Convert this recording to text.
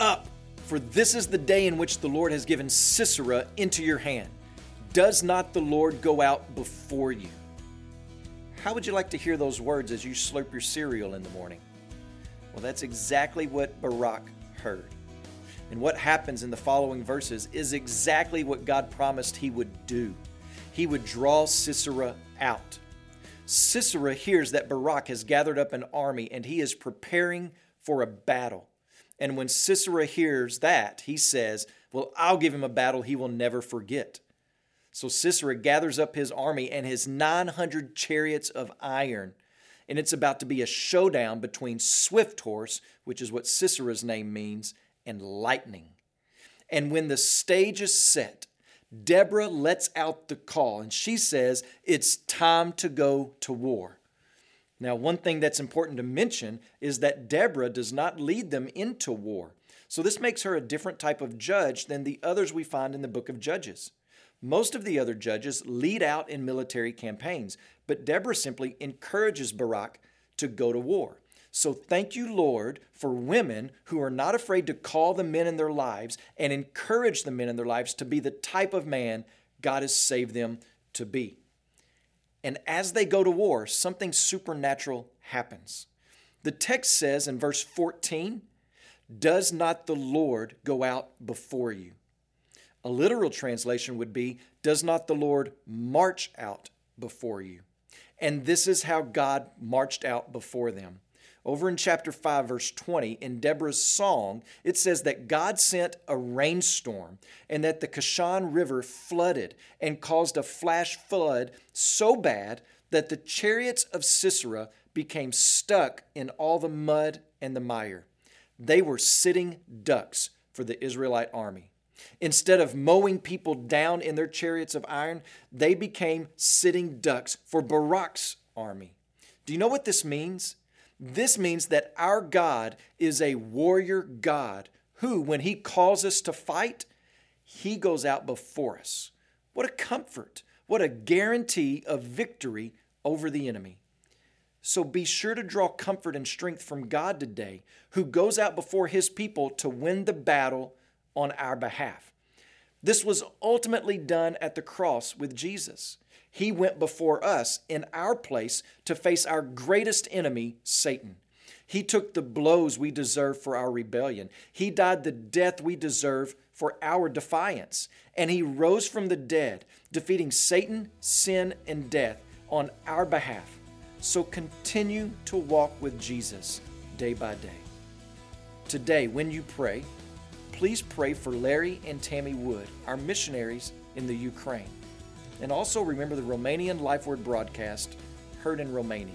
up, for this is the day in which the Lord has given Sisera into your hand. Does not the Lord go out before you? How would you like to hear those words as you slurp your cereal in the morning? Well, that's exactly what Barak heard. And what happens in the following verses is exactly what God promised he would do. He would draw Sisera out. Sisera hears that Barak has gathered up an army and he is preparing for a battle. And when Sisera hears that, he says, Well, I'll give him a battle he will never forget. So Sisera gathers up his army and his 900 chariots of iron. And it's about to be a showdown between Swift Horse, which is what Sisera's name means, and lightning. And when the stage is set, Deborah lets out the call and she says, It's time to go to war. Now, one thing that's important to mention is that Deborah does not lead them into war. So, this makes her a different type of judge than the others we find in the book of Judges. Most of the other judges lead out in military campaigns, but Deborah simply encourages Barak to go to war. So thank you, Lord, for women who are not afraid to call the men in their lives and encourage the men in their lives to be the type of man God has saved them to be. And as they go to war, something supernatural happens. The text says in verse 14, Does not the Lord go out before you? A literal translation would be, Does not the Lord march out before you? And this is how God marched out before them. Over in chapter 5, verse 20, in Deborah's song, it says that God sent a rainstorm and that the Kishon River flooded and caused a flash flood so bad that the chariots of Sisera became stuck in all the mud and the mire. They were sitting ducks for the Israelite army. Instead of mowing people down in their chariots of iron, they became sitting ducks for Barak's army. Do you know what this means? This means that our God is a warrior God who, when He calls us to fight, He goes out before us. What a comfort! What a guarantee of victory over the enemy. So be sure to draw comfort and strength from God today, who goes out before His people to win the battle on our behalf. This was ultimately done at the cross with Jesus. He went before us in our place to face our greatest enemy, Satan. He took the blows we deserve for our rebellion. He died the death we deserve for our defiance. And he rose from the dead, defeating Satan, sin, and death on our behalf. So continue to walk with Jesus day by day. Today, when you pray, please pray for Larry and Tammy Wood, our missionaries in the Ukraine. And also remember the Romanian Life Word broadcast heard in Romania.